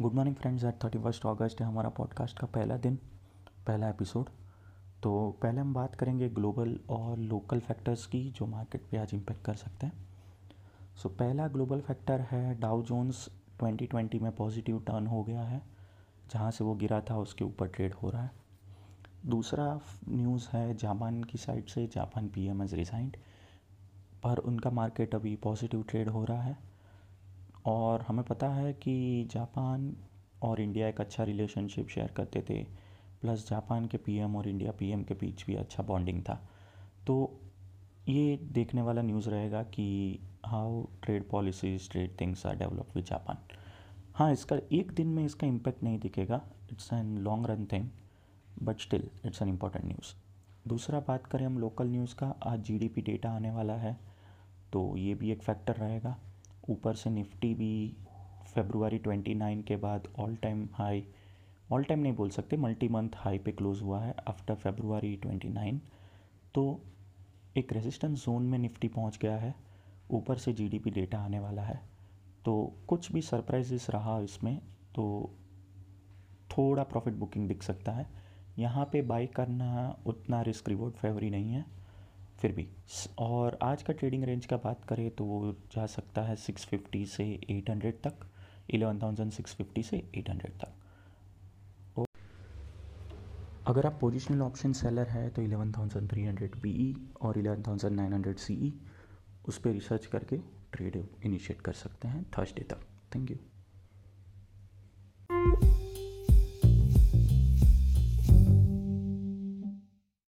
Good morning friends आज thirty first August है हमारा पॉडकास्ट का पहला दिन पहला एपिसोड तो पहले हम बात करेंगे ग्लोबल और लोकल फैक्टर्स की जो मार्केट पे आज इम्पेक्ट कर सकते हैं. सो so, पहला ग्लोबल फैक्टर है डाउ जोन्स 2020 में पॉजिटिव टर्न हो गया है जहाँ से वो गिरा था उसके ऊपर ट्रेड हो रहा है. दूसरा न्यूज़ है जापान की साइड से Japan P M as resigned पर उनका मार्केट अभी पॉजिटिव ट्रेड हो रहा है. और हमें पता है कि जापान और इंडिया एक अच्छा रिलेशनशिप शेयर करते थे प्लस जापान के पीएम और इंडिया पीएम के बीच भी अच्छा बॉन्डिंग था। तो ये देखने वाला न्यूज़ रहेगा कि how trade policies trade things are develop with Japan हाँ इसका एक दिन में इसका इम्पेक्ट नहीं दिखेगा। It's an long run thing but still it's an important news दूसरा बात करें हम लोकल न्यूज़ का, आज जीडीपी डेटा आने वाला है तो ये भी एक फैक्टर रहेगा। ऊपर से निफ्टी भी फेब्रुआरी ट्वेंटी नाइन के बाद all time high all time नहीं बोल सकते मल्टी मंथ हाई पे क्लोज़ हुआ है आफ्टर फेब्रुआरी ट्वेंटी नाइन तो एक रेजिस्टेंस जोन में निफ्टी पहुँच गया है, ऊपर से जीडीपी डेटा आने वाला है। तो कुछ भी सरप्राइजेस रहा इसमें तो थोड़ा प्रॉफिट बुकिंग दिख सकता है। यहाँ पे बाई करना उतना रिस्क रिवॉर्ड फेवरी नहीं है। फिर भी। और आज का ट्रेडिंग रेंज का बात करें तो वो जा सकता है सिक्स फिफ्टी से एट हंड्रेड तक इलेवन थाउज़ेंड सिक्स फिफ्टी से एट हंड्रेड तक। अगर आप पोजिशनल ऑप्शन सेलर है तो eleven thousand three hundred B और eleven thousand nine hundred C E उस पर रिसर्च करके ट्रेड इनिशिएट कर सकते हैं थर्सडे तक। Thank you